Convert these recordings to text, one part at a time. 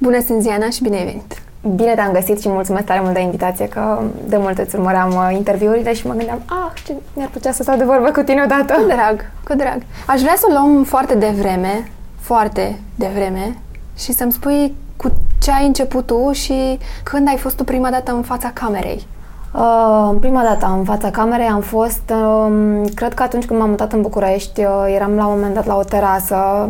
Bună, sunt Ziana și bine ai venit! Bine te-am găsit și mulțumesc tare mult de invitație, că de multe îți urmăream uh, interviurile și mă gândeam, ah, ce mi-ar plăcea să stau de vorbă cu tine odată. Cu drag, cu drag. Aș vrea să o luăm foarte devreme, foarte devreme și să-mi spui cu ce ai început tu și când ai fost tu prima dată în fața camerei. Uh, prima dată în fața camerei am fost, uh, cred că atunci când m-am mutat în București, uh, eram la un moment dat la o terasă,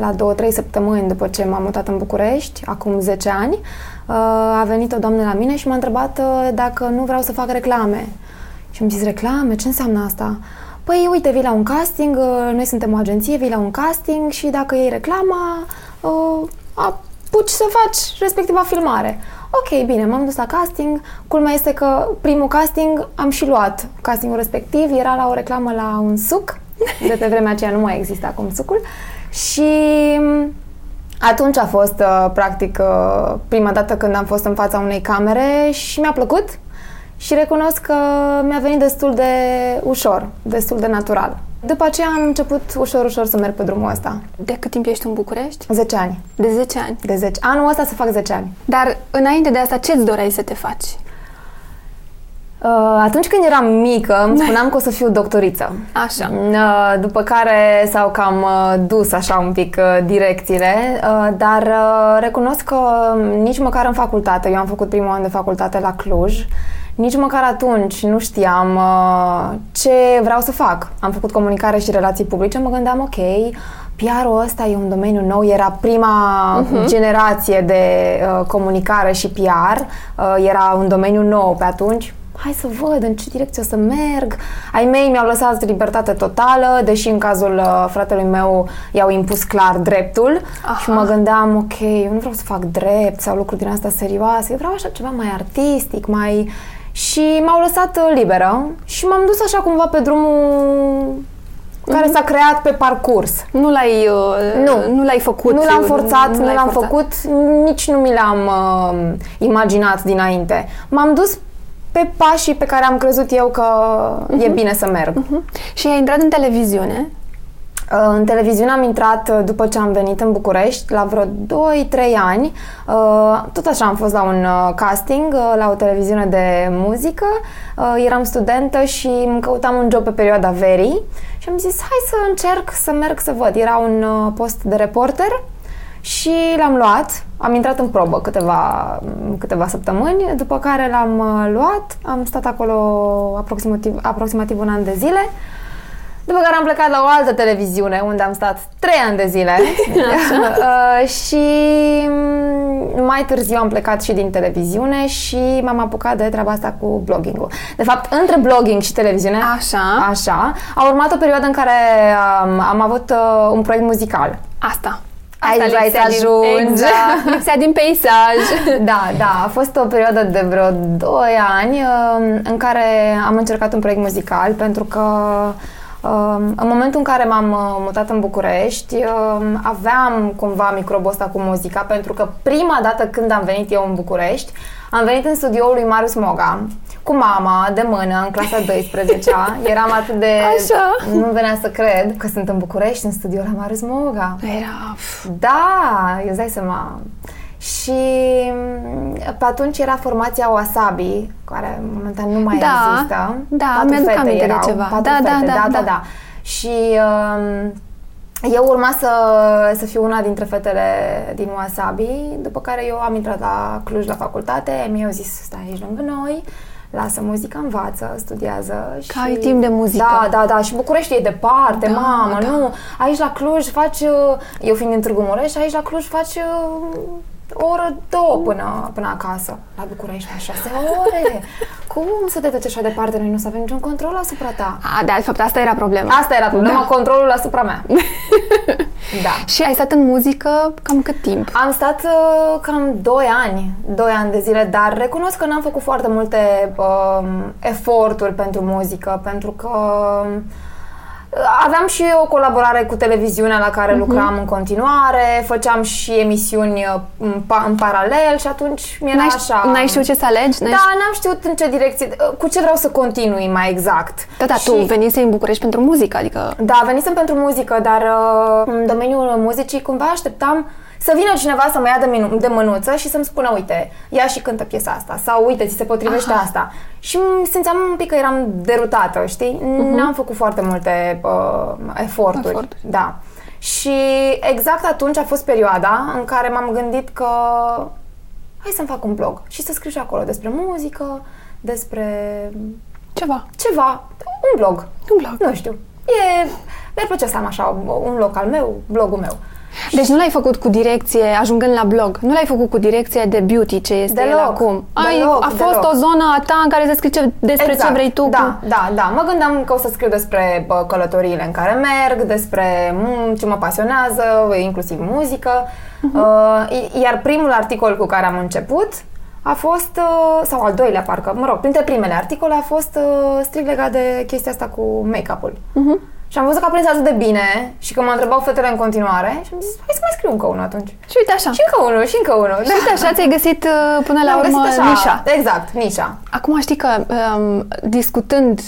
la două, trei săptămâni după ce m-am mutat în București, acum 10 ani, uh, a venit o doamnă la mine și m-a întrebat uh, dacă nu vreau să fac reclame. Și am zis, reclame? Ce înseamnă asta? Păi, uite, vii la un casting, uh, noi suntem o agenție, vii la un casting și dacă iei reclama, uh, apuci să faci respectiva filmare. Ok, bine, m-am dus la casting. Culmea este că primul casting am și luat castingul respectiv. Era la o reclamă la un suc. De pe vremea aceea nu mai există acum sucul. Și atunci a fost, uh, practic, uh, prima dată când am fost în fața unei camere și mi-a plăcut și recunosc că mi-a venit destul de ușor, destul de natural. După aceea am început ușor, ușor să merg pe drumul ăsta. De cât timp ești în București? 10 ani. De 10 ani. De 10. Anul ăsta să fac 10 ani. Dar înainte de asta, ce-ți doreai să te faci? Uh, atunci când eram mică, îmi spuneam că o să fiu doctoriță. Așa. Uh, după care s-au cam uh, dus așa un pic direcțiile, dar recunosc că nici măcar în facultate, eu am făcut primul an de facultate la Cluj, nici măcar atunci nu știam ce vreau să fac. Am făcut comunicare și relații publice, mă gândeam, ok, PR-ul ăsta e un domeniu nou, era prima uh-huh. generație de uh, comunicare și PR, uh, era un domeniu nou pe atunci, hai să văd în ce direcție o să merg. Ai mei mi-au lăsat libertate totală, deși în cazul uh, fratelui meu i-au impus clar dreptul Aha. și mă gândeam, ok, eu nu vreau să fac drept sau lucruri din asta serioase, eu vreau așa ceva mai artistic, mai... Și m-au lăsat uh, liberă și m-am dus așa cumva pe drumul care mm-hmm. s-a creat pe parcurs. Nu l-ai, uh, nu. nu l-ai făcut. Nu l-am forțat, nu, nu l-am forțat. făcut, nici nu mi l-am uh, imaginat dinainte. M-am dus pe pașii pe care am crezut eu că uh-huh. e mhm. bine să merg. Uh-huh. Și ai intrat în televiziune? Uh, în televiziune am intrat uh, după ce am venit în București, la vreo 2-3 ani. Uh, tot așa am fost la un casting, la o televiziune de muzică. Eram studentă și îmi căutam un job pe perioada verii și am zis, hai să încerc să merg să văd. Era un post de reporter și l-am luat, am intrat în probă câteva, câteva săptămâni, după care l-am uh, luat, am stat acolo aproximativ, aproximativ un an de zile, după care am plecat la o altă televiziune unde am stat trei ani de zile uh, și mm, mai târziu am plecat și din televiziune și m-am apucat de treaba asta cu blogging-ul. De fapt, între blogging și televiziune, așa, așa a urmat o perioadă în care um, am avut uh, un proiect muzical. Asta. Asta Aici vrei să ajungi. Exact. Lipsea din peisaj. Da, da. A fost o perioadă de vreo 2 ani um, în care am încercat un proiect muzical pentru că um, în momentul în care m-am uh, mutat în București, um, aveam cumva microbul ăsta cu muzica, pentru că prima dată când am venit eu în București, am venit în studioul lui Marius Moga, cu mama, de mână, în clasa 12-a. Eram atât de... Așa. Nu venea să cred că sunt în București, în studioul la Marius Moga. Era... Da, eu dai seama. Și mm, pe atunci era formația Wasabi, care momentan nu mai da, există. Da, mi-aduc aminte erau, de ceva. Da, da, fete, da, da, da, da, da. Și um, eu urma să, să fiu una dintre fetele din Wasabi, după care eu am intrat la Cluj la facultate, mi-au zis stai aici lângă noi, lasă muzica, învață, studiază. Și... Că ai timp de muzică. Da, da, da. Și București e departe, da, mamă, da. nu. Aici la Cluj faci, eu fiind din Târgu Mureș, aici la Cluj faci o oră, două până, până acasă. La București, la șase ore. Cum să te duci așa departe? Noi nu să avem niciun control asupra ta. A, de fapt, asta era problema. Asta era problema, da. controlul asupra mea. da. Și ai stat în muzică cam cât timp? Am stat uh, cam 2 ani, 2 ani de zile, dar recunosc că n-am făcut foarte multe uh, eforturi pentru muzică, pentru că uh, Aveam și o colaborare cu televiziunea la care uh-huh. lucram în continuare, făceam și emisiuni uh, în, pa- în paralel și atunci mi-era n-ai, așa... N-ai știut ce să alegi? N-ai da, n-am știut în ce direcție, uh, cu ce vreau să continui mai exact. Da, da, și... tu venisei în București pentru muzică, adică... Da, venisem pentru muzică, dar uh, în domeniul muzicii cumva așteptam să vină cineva să mă ia de, minu- de mânuță și să-mi spună, uite, ia și cântă piesa asta sau uite, ți se potrivește Aha. asta. Și îmi simțeam un pic că eram derutată, știi? N-am făcut foarte multe uh, eforturi. Eforturi. Da. Și exact atunci a fost perioada în care m-am gândit că hai să-mi fac un blog și să scriu și acolo despre muzică, despre Ceva. ceva, un blog. Un blog. Nu știu. E, mi-ar plăcea să am așa un loc al meu, blogul meu. Deci nu l-ai făcut cu direcție, ajungând la blog, nu l-ai făcut cu direcție de beauty, ce este el Deloc. acum. Ai, Deloc, a fost deloc. o zonă a ta în care să scrii ce, despre ce vrei tu. Da, Cu... da, da. Mă gândeam că o să scriu despre bă, călătoriile în care merg, despre mm, ce mă pasionează, inclusiv muzică. Mhm. Uh, i- iar primul articol cu care am început a fost, uh, sau al doilea parcă, mă rog, printre primele articole a fost uh, strict legat de chestia asta cu make-up-ul. Mhm. Și am văzut că a prins atât de bine și că mă întrebau fetele în continuare și am zis, hai să mai scriu încă unul atunci. Și uite așa. Și încă unul, și încă unul. Și uite așa ți-ai găsit uh, până la Am urmă găsit așa, nișa. Exact, nișa. Acum știi că um, discutând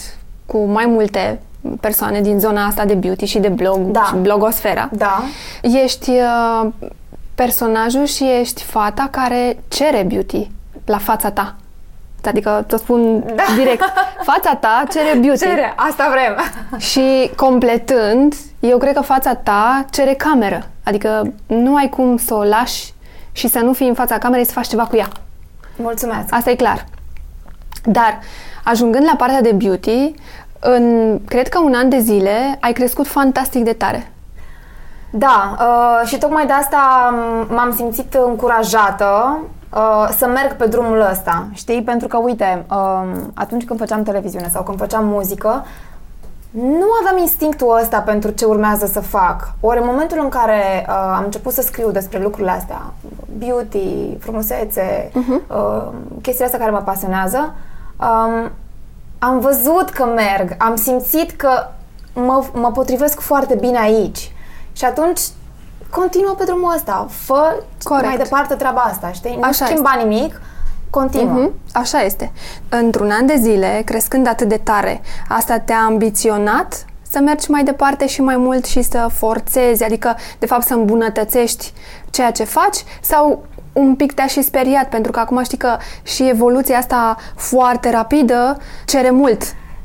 cu mai multe persoane din zona asta de beauty și de blog Da. și blogosfera, Da. ești uh, personajul și ești fata care cere beauty la fața ta. Adică, te spun Da. direct, fața ta cere beauty. Cere, asta vrem. Și completând, eu cred că fața ta cere cameră. Adică nu ai cum să o lași și să nu fii în fața camerei să faci ceva cu ea. Mulțumesc. Asta e clar. Dar, ajungând la partea de beauty, în, cred că un an de zile ai crescut fantastic de tare. Da, uh, și tocmai de asta m- m-am simțit încurajată uh, să merg pe drumul ăsta, știi? Pentru că, uite, uh, atunci când făceam televiziune sau când făceam muzică, nu aveam instinctul ăsta pentru ce urmează să fac. Ori în momentul în care uh, am început să scriu despre lucrurile astea, beauty, frumusețe, uh-huh. uh, chestiile astea care mă pasionează, um, am văzut că merg, am simțit că mă, mă potrivesc foarte bine aici. Și atunci continuă pe drumul ăsta, fă Corect. mai departe treaba asta, știi? Nu Așa schimba nimic, continuă. Mhm, Așa este. Într-un an de zile, crescând atât de tare, asta te-a ambiționat să mergi mai departe și mai mult și să forțezi, adică, de fapt, să îmbunătățești ceea ce faci sau un pic te-a și speriat, pentru că acum știi că și evoluția asta foarte rapidă cere mult.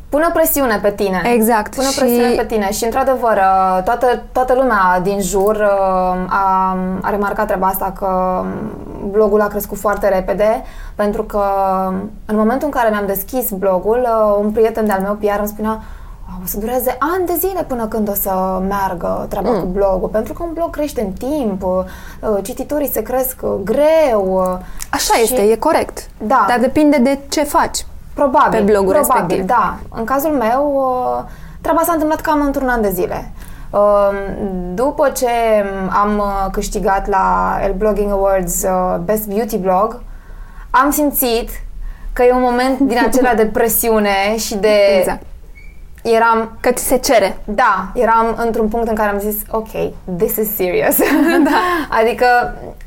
Pună presiune pe tine. Exact. Pună Și- presiune pe tine și, într-adevăr, uh, toată, toată lumea din jur uh, a, a remarcat treaba asta că blogul a crescut foarte repede pentru că în momentul în care mi-am deschis blogul, uh, un prieten de-al meu, PR, îmi spunea "Wow, o să dureze ani de zile până când o să meargă treaba Mm. cu blogul, pentru că un blog crește în timp, uh, cititorii se cresc uh, greu. uh, Așa și- este, e corect. Da. Dar depinde de ce faci. Probabil. pe blogul probabil, respectiv. da. În cazul meu, uh, treaba s-a întâmplat cam într-un an de zile. Uh, După ce am uh, câștigat la El Blogging Awards uh, Best Beauty Blog, am simțit că e un moment din acela de presiune și de... Exact. Eram Că ți se cere. da, eram într-un punct în care am zis, ok, this is serious. da. Adică,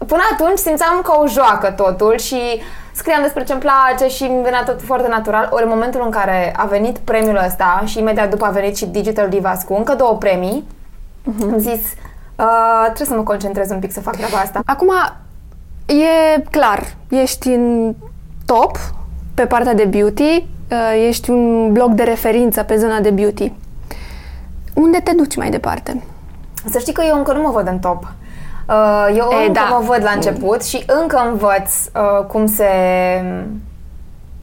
până atunci simțeam ca o joacă totul și scriam despre ce-mi place și îmi venea tot foarte natural. Ori în momentul în care a venit premiul ăsta și imediat după a venit și Digital Divas cu încă două premii, am zis, uh, trebuie să mă concentrez un pic să fac treaba asta. Acum, e clar, ești în top pe partea de beauty, uh, ești un blog de referință pe zona de beauty. Unde te duci mai departe? Să știi că eu încă nu mă văd în top. Uh, Eu E, încă da. mă văd la început și încă învăț uh, cum se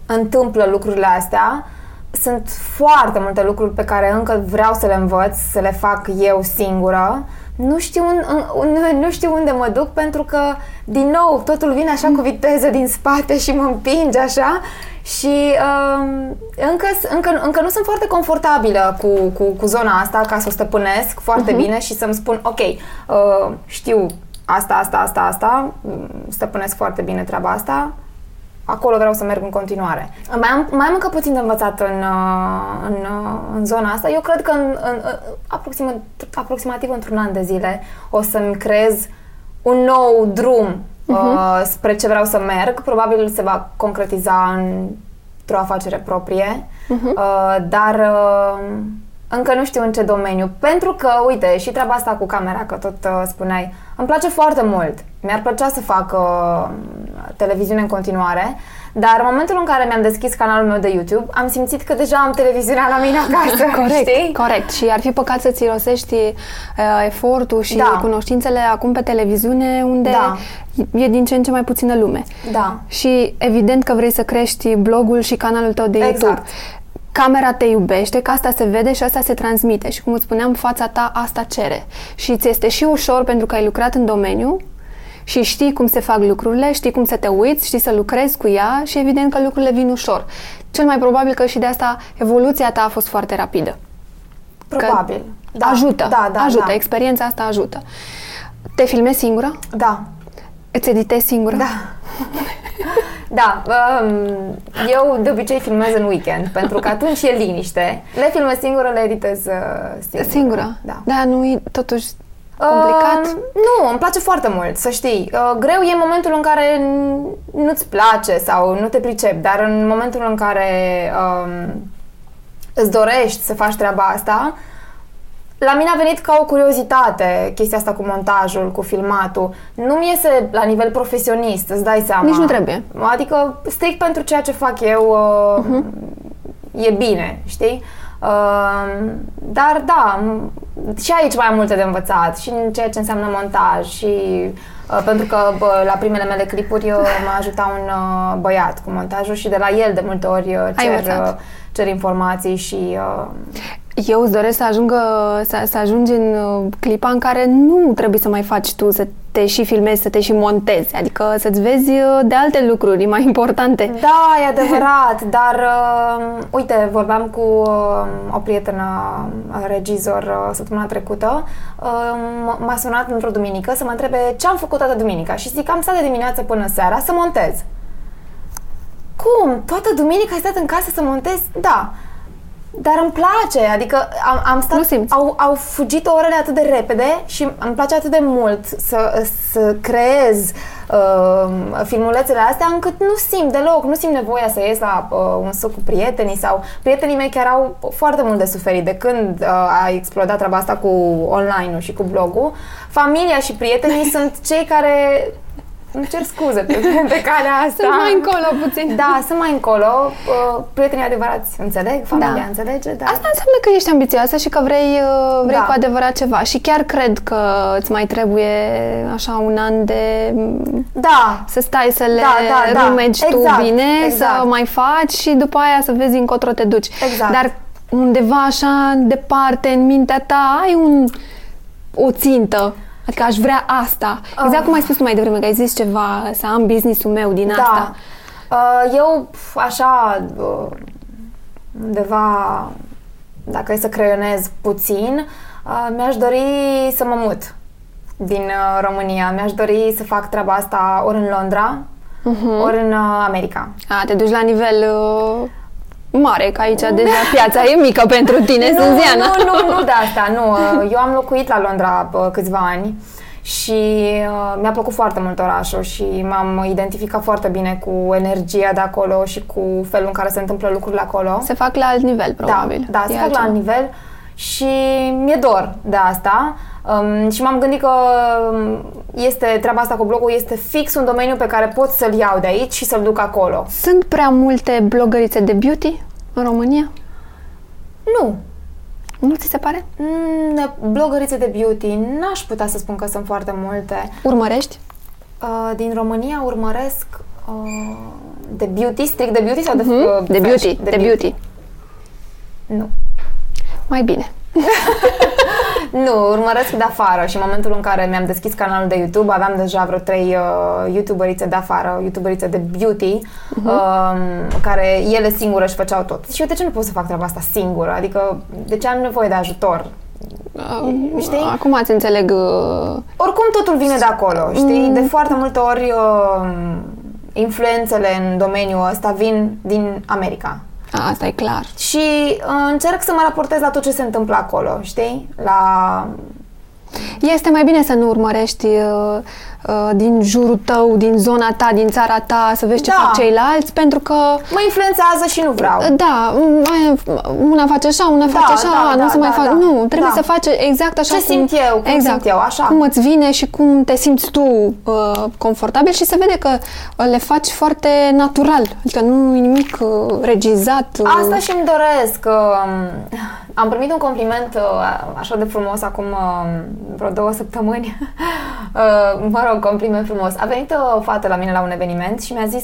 întâmplă lucrurile astea. Sunt foarte multe lucruri pe care încă vreau să le învăț, să le fac eu singură. Nu știu, un, un, un- nu știu unde mă duc pentru că, din nou, totul vine așa cu viteză din spate și mă împinge așa? Și um, încă, încă, încă nu sunt foarte confortabilă cu, cu, cu zona asta ca să o stăpânesc foarte bine și să-mi spun, ok, uh, știu asta, asta, asta, asta, mm, stăpânesc foarte bine treaba asta, acolo vreau să merg în continuare. Mai am, mai am încă puțin de învățat în, uh, în, uh, în zona asta. Eu cred că în, în, în, aproxima, aproximativ într-un an de zile o să-mi creez un nou drum uh, spre ce vreau să merg. Probabil se va concretiza într-o afacere proprie, uh, dar uh, Încă nu știu în ce domeniu. Pentru că, uite, și treaba asta cu camera, că tot uh, spuneai, îmi place foarte mult. Mi-ar plăcea să fac uh, televiziune în continuare, dar în momentul în care mi-am deschis canalul meu de YouTube, am simțit că deja am televiziunea la mine acasă. corect, știi? corect. Și ar fi păcat să-ți irosești uh, efortul și Da. cunoștințele acum pe televiziune, unde Da. e din ce în ce mai puțină lume. Da. Și evident că vrei să crești blogul și canalul tău de Exact. YouTube. Camera te iubește, că asta se vede și asta se transmite. Și cum îți spuneam, fața ta asta cere. Și ți este și ușor pentru că ai lucrat în domeniu și știi cum se fac lucrurile, știi cum să te uiți, știi să lucrezi cu ea și evident că lucrurile vin ușor. Cel mai probabil că și de asta evoluția ta a fost foarte rapidă. Probabil. Că Da. ajută, Da, da, ajută, da. experiența asta ajută. Te filmezi singură? Da. Îți editezi singură? Da. Da, um, eu de obicei filmez în weekend, pentru că atunci e liniște. Le filmez singură, le editez uh, singură. Singură? Da. Da, nu e totuși complicat? Uh, nu, îmi place foarte mult, să știi. Uh, greu e momentul în care n- nu-ți place sau nu te pricepi, dar în momentul în care um, îți dorești să faci treaba asta, la mine a venit ca o curiozitate chestia asta cu montajul, cu filmatul. Nu mi iese la nivel profesionist, îți dai seama. Nici nu trebuie. Adică strict pentru ceea ce fac eu uh, e bine, știi? Uh, dar da, m- și aici mai am multe de învățat și în ceea ce înseamnă montaj și uh, pentru că bă, la primele mele clipuri uh, mă ajuta un uh, băiat cu montajul și de la el de multe ori uh, Ai cer, învățat. uh, cer informații și uh, Eu îți doresc să, ajungă, să, să ajungi în uh, clipa în care nu trebuie să mai faci tu, să te și filmezi, să te și montezi. Adică să-ți vezi uh, de alte lucruri mai importante. Da, e adevărat, dar uh, uite, vorbeam cu uh, o prietenă uh, regizor uh, săptămâna trecută. Uh, m- m-a sunat într-o duminică să mă întrebe ce am făcut toată duminica și zic am stat de dimineață până seara să montez. Cum? Toată duminica ai stat în casă să montezi? Da. Dar îmi place, adică am, am stat, Nu simți. au, au fugit orele atât de repede și îmi place atât de mult să, să creez uh, filmulețele astea încât nu simt deloc, nu simt nevoia să ies la uh, un suc cu prietenii sau prietenii mei chiar au foarte mult de suferit de când uh, a explodat treaba asta cu online-ul și cu blogul. Familia și prietenii sunt cei care îmi cer scuze pe, pe calea asta. Sunt mai încolo puțin. Da, sunt mai încolo. Uh, prietenii adevărați înțeleg, familia Da. înțelege, dar... Asta înseamnă că ești ambițioasă și că vrei, uh, vrei Da. cu adevărat ceva. Și chiar cred că îți mai trebuie așa un an de mm, Da, să stai să le Da, da, da. rumegi tu Exact, bine, exact. să mai faci și după aia să vezi încotro te duci. Exact. Dar undeva așa departe în mintea ta ai un, o țintă. Adică aș vrea asta. Exact Ah. cum ai spus tu mai devreme, că ai zis ceva, să am business-ul meu din da. asta. Uh, Eu, pf, așa, uh, undeva, dacă e să creionez puțin, uh, mi-aș dori să mă mut din uh, România. Mi-aș dori să fac treaba asta ori în Londra, ori în uh, America. A, te duci la nivel uh, mare, că aici deja piața e mică pentru tine, nu, Sânziana. nu, nu, nu de asta, nu. Uh, Eu am locuit la Londra uh, câțiva ani și uh, mi-a plăcut foarte mult orașul și m-am identificat foarte bine cu energia de acolo și cu felul în care se întâmplă lucrurile acolo. Se fac la alt nivel, probabil. Da, da E se fac la altceva. alt nivel și mi-e dor de asta. Um, și m-am gândit că um, este treaba asta cu blogul este fix un domeniu pe care pot să-l iau de aici și să-l duc acolo. Sunt prea multe blogărițe de beauty în România? Nu, Nu ți se pare? Mm, blogărițe de beauty, n-aș putea să spun că sunt foarte multe. Urmărești? Uh, din România urmăresc uh, de beauty, strict de beauty sau de, Mhm. uh, De fashion? beauty, de beauty. Nu. Mai bine. Nu, urmăresc de afară și în momentul în care mi-am deschis canalul de YouTube aveam deja vreo trei uh, youtuberițe de afară, youtuberițe de beauty, Mhm. uh, care ele singure își făceau tot. Și eu de ce nu pot să fac treaba asta singură? Adică de ce am nevoie de ajutor? Știi? Uh, Acum ați înțeleg. uh, Oricum totul vine de acolo, știi? De foarte multe ori uh, influențele în domeniul ăsta vin din America. A, Asta e clar. Și uh, încerc să mă raportez la tot ce se întâmplă acolo, știi? La... Este mai bine să nu urmărești uh, uh, din jurul tău, din zona ta, din țara ta, să vezi ce Da. fac ceilalți, pentru că Mă influențează și nu vreau. da, mai- una face așa, una Da, face așa, da, nu da, se mai da, fac. da. Nu, trebuie Da. să faci exact așa Ce cum simt eu, cum exact, simt eu, așa. Cum îți vine și cum te simți tu uh, confortabil și se vede că uh, le faci foarte natural. Adică nu e nimic uh, regizat. uh, Asta și îmi doresc. um, Am primit un compliment uh, așa de frumos acum um, vreo două săptămâni. Uh, Mă rog, compliment frumos. A venit o fată la mine la un eveniment și mi-a zis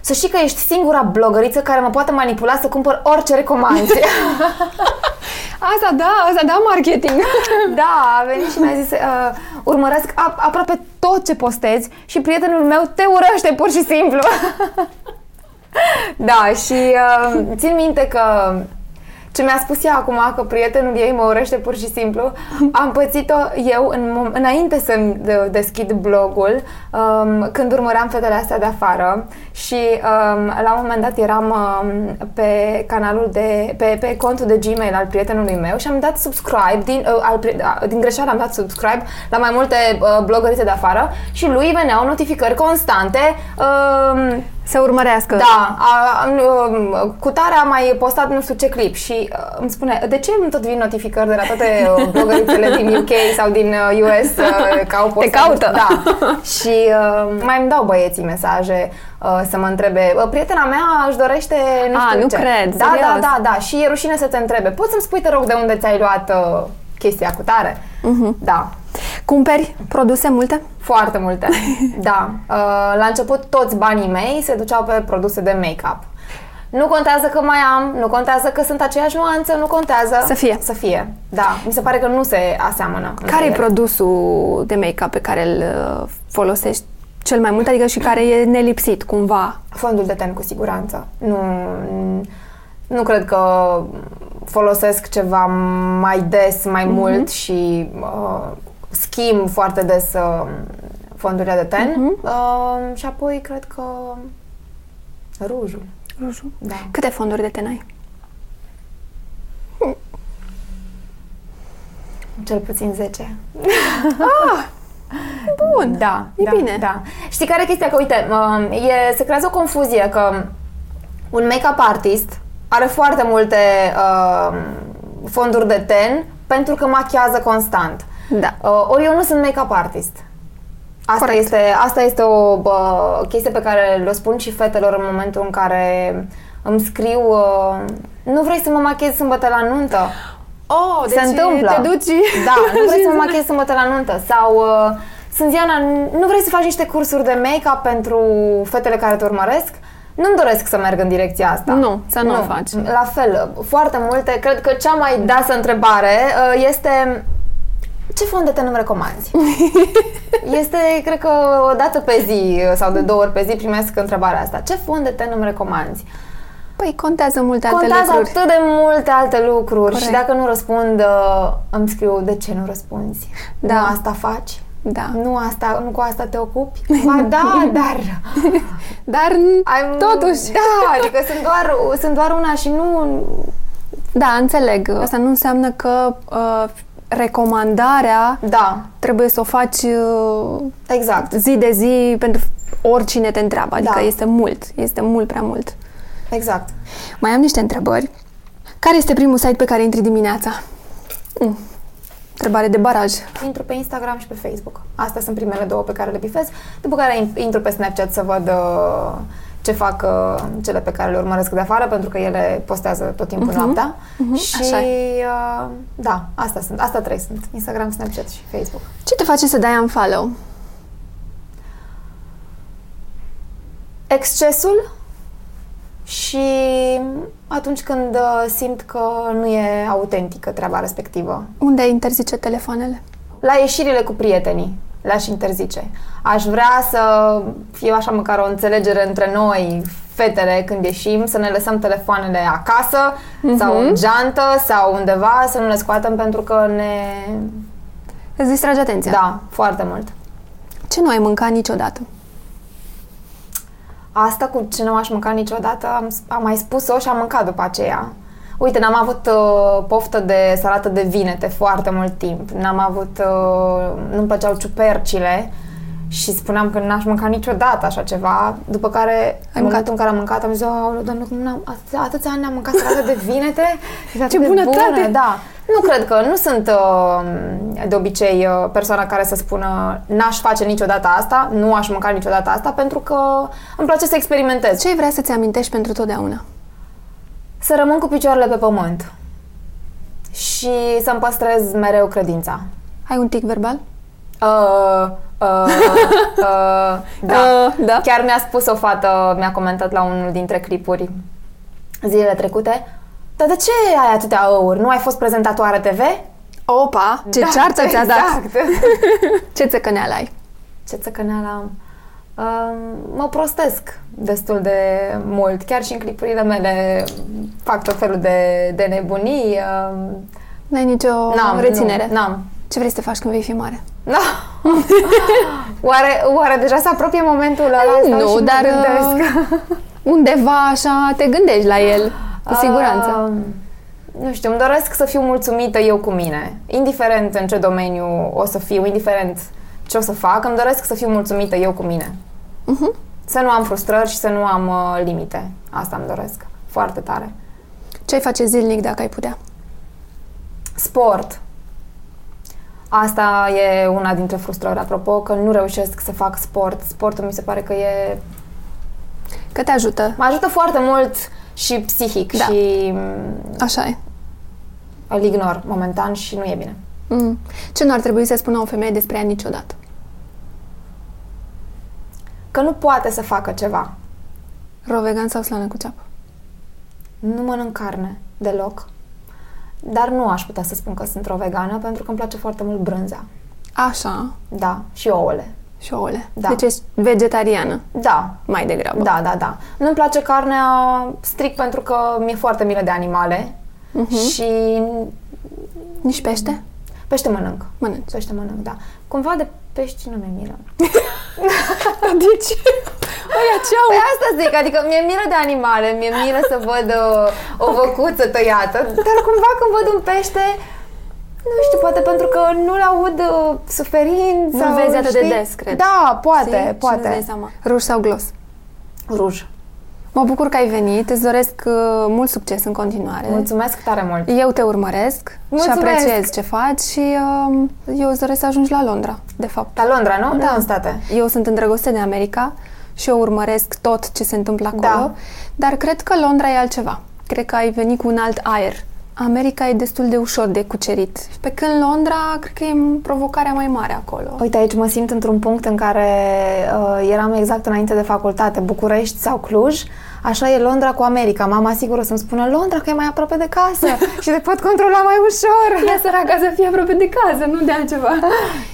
să știi că ești singura blogăriță care mă poate manipula să cumpăr orice recomanzi. Asta da, asta da marketing. da, a venit și mi-a zis uh, urmăresc a- aproape tot ce postezi și prietenul meu te urăște pur și simplu. da, și uh, țin minte că ce mi-a spus ea acum, că prietenul ei mă urăște pur și simplu, am pățit-o eu în, mom- înainte să-mi de- deschid blogul, um, când urmăream fetele astea de afară și um, la un moment dat eram um, pe canalul de, pe, pe contul de Gmail al prietenului meu și am dat subscribe, din, uh, al, pri- uh, din greșeală am dat subscribe la mai multe uh, blogărițe de afară și lui veneau notificări constante um, Să urmărească. da, a, a, um, cu tare a mai postat nu știu ce clip și uh, îmi spune de ce îmi tot vin notificări de la toate uh, blogărițele din UK sau din uh, US uh, că au postat? caută. Da. și uh, mai îmi dau băieții mesaje uh, să mă întrebe uh, prietena mea își dorește nu A, știu nu ce. cred, Da, da, serios? da, da. Și e rușine să te întrebe. Poți să-mi spui, te rog, de unde ți-ai luat uh, chestia cu tare? Mhm. Da. Cumperi produse multe? Foarte multe. da. Uh, la început toți banii mei se duceau pe produse de make-up. Nu contează că mai am, nu contează că sunt aceeași nuanță, nu contează. Să fie. Să fie, da. Mi se pare că nu se aseamănă. între Care e ele. produsul de make-up pe care îl uh, folosești cel mai mult, adică și care e nelipsit cumva? Fondul de ten, cu siguranță. Nu, nu cred că folosesc ceva mai des, mai Mhm. mult și uh, schimb foarte des uh, fondurile de ten. Mhm. Uh, și apoi cred că rujul. Rujul. Da. Câte fonduri de ten ai? Cel puțin 10. Bun. Da, E da, bine. Da. Știi care e chestia? Că, uite, um, e, se creează o confuzie că un make-up artist are foarte multe uh, fonduri de ten pentru că machiază constant. Da. Uh, ori eu nu sunt make-up artist. Asta Corect. este, asta este o bă, chestie pe care le spun și fetelor în momentul în care îmi scriu uh, nu vrei să mă machiezi sâmbătă la nuntă? Oh, se întâmplă. te duci Da, nu vrei să mă machiezi sâmbătă la nuntă. Sau uh, sunt Diana, nu vrei să faci niște cursuri de make-up pentru fetele care te urmăresc? Nu-mi doresc să merg în direcția asta. Nu, să nu o faci. La fel, foarte multe. Cred că cea mai dasă întrebare uh, este ce fond de ten îmi recomanzi? Este, cred că o dată pe zi sau de două ori pe zi primesc întrebarea asta. Ce fond de ten îmi recomanzi? Păi contează multe alte Contează lucruri. atât de multe alte lucruri Corect. și dacă nu răspund, uh, îmi scriu de ce nu răspunzi. Da. Nu asta faci? Da. Nu, asta, nu cu asta te ocupi? Ba da, dar... Dar I'm, totuși... Da, adică sunt doar, sunt doar una și nu... Da, înțeleg. Asta nu înseamnă că uh, recomandarea Da, trebuie să o faci uh, exact. zi de zi pentru oricine te întreabă. Adică Da. este mult. Este mult prea mult. Exact. Mai am niște întrebări. Care este primul site pe care intri dimineața? Mm. Întrebare de baraj. Intru pe Instagram și pe Facebook. Astea sunt primele două pe care le bifez. După care in- intru pe Snapchat să văd uh, ce fac uh, cele pe care le urmăresc de afară, pentru că ele postează tot timpul Mhm. noaptea. Mhm, Și așa uh, da, asta sunt. Asta trei sunt. Instagram, Snapchat și Facebook. Ce te face să dai unfollow? Excesul și atunci când uh, simt că nu e autentică treaba respectivă. Unde ai interzice telefoanele? La ieșirile cu prietenii le-aș interzice. Aș vrea să fie așa măcar o înțelegere între noi, fetele, când ieșim, să ne lăsăm telefoanele acasă Mhm. sau în geantă sau undeva, să nu le scoatem pentru că ne... Îți distrage atenția. Da, foarte mult. Ce nu ai mâncat niciodată? Asta cu ce nu aș mânca niciodată, am, am mai spus-o și am mâncat după aceea. Uite, n-am avut uh, poftă de salată de vinete foarte mult timp. N-am avut... Uh, nu-mi plăceau ciupercile și spuneam că n-aș mânca niciodată așa ceva, după care, în momentul în care am mâncat, am zis, oh, doamne, cum n-am, atâția, atâția ani am mâncat salată de vinete, e Ce bunătate! bună, da. Nu cred că, nu sunt uh, de obicei uh, persoana care să spună n-aș face niciodată asta, nu aș mânca niciodată asta, pentru că îmi place să experimentez. Ce ai vrea să-ți amintești pentru totdeauna? Să rămân cu picioarele pe pământ și să-mi păstrez mereu credința. Ai un tic verbal? Uh, uh, uh, da. Uh, da. Chiar mi-a spus o fată, mi-a comentat la unul dintre clipuri zilele trecute, dar de ce ai atâtea ăuri? Nu ai fost prezentatoare TV? Opa, ce Da, ceartă ți-a dat! exact. Ce țăcăneală ai? Ce țăcăneală am? Um, mă prostesc destul de mult. Chiar și în clipurile mele fac tot felul de, de nebunii. Um, N-ai nicio n-am, reținere? Nu, n-am. Ce vrei să te faci când vei fi mare? Da. oare, oare deja se apropie momentul ăla? Stau nu, și mă dar gândesc. uh, undeva așa te gândești la el, cu siguranță. Uh, nu știu, îmi doresc să fiu mulțumită eu cu mine. Indiferent în ce domeniu o să fiu, indiferent ce o să fac, îmi doresc să fiu mulțumită eu cu mine. Uh-huh. Să nu am frustrări și să nu am uh, limite. Asta îmi doresc. Foarte tare. Ce ai face zilnic dacă ai putea? Sport. Asta e una dintre frustrări, apropo, că nu reușesc să fac sport. Sportul mi se pare că e... Că te ajută. Mă ajută foarte mult și psihic Da. și mm, Așa e. îl ignor momentan și nu e bine. Mm. Ce nu ar trebui să spună o femeie despre ea niciodată? Că nu poate să facă ceva. Ro vegan sau slană cu ceapă? Nu mănânc carne deloc, dar nu aș putea să spun că sunt o vegană pentru că îmi place foarte mult brânza. Așa. Da, și ouăle. Și ouăle. Da. Deci ești vegetariană, Da, mai degrabă. da, da, da. Nu-mi place carnea strict pentru că mi-e foarte milă de animale Mhm. și Nici pește? pește mănânc. Mănânci. Pește mănânc, da. Cumva de pești nu mi-e milă. De ce? Aia ce au? Păi asta zic, adică mi-e milă de animale, mi-e milă să văd uh, o văcuță tăiată, dar cumva când văd un pește, nu știu, poate pentru că nu-l aud uh, suferind Nu-l sau, vezi atât de știi? des, cred. Da, poate, Știi? Și poate. nu-ți dai seama. Ruj sau glos? Ruj. Mă bucur că ai venit, îți doresc uh, mult succes în continuare. Mulțumesc tare mult. Eu te urmăresc Mulțumesc. și apreciez ce faci și uh, eu îți doresc să ajungi la Londra, de fapt. La Londra, nu? Da. Nu în state. Eu sunt îndrăgostită de America și eu urmăresc tot ce se întâmplă acolo, Da. dar cred că Londra e altceva. Cred că ai venit cu un alt aer. America e destul de ușor de cucerit. Pe când Londra, cred că e provocarea mai mare acolo. Uite, aici mă simt într-un punct în care uh, eram exact înainte de facultate, București sau Cluj, așa e Londra cu America. Mama sigur o să-mi spună Londra că e mai aproape de casă și te pot controla mai ușor. Ea săraca să fie aproape de casă, nu de altceva.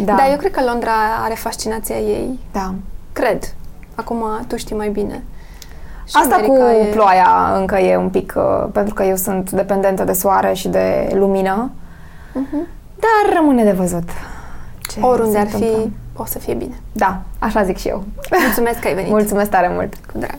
Da. Dar eu cred că Londra are fascinația ei. Da. Cred. Acum tu știi mai bine. Și Asta cu America e... ploaia încă e un pic, uh, pentru că eu sunt dependentă de soare și de lumină, dar rămâne de văzut. Ce Oriunde se ar fi, întâmplă. o să fie bine. Da, așa zic și eu. Mulțumesc că ai venit. Mulțumesc tare mult! Cu drag.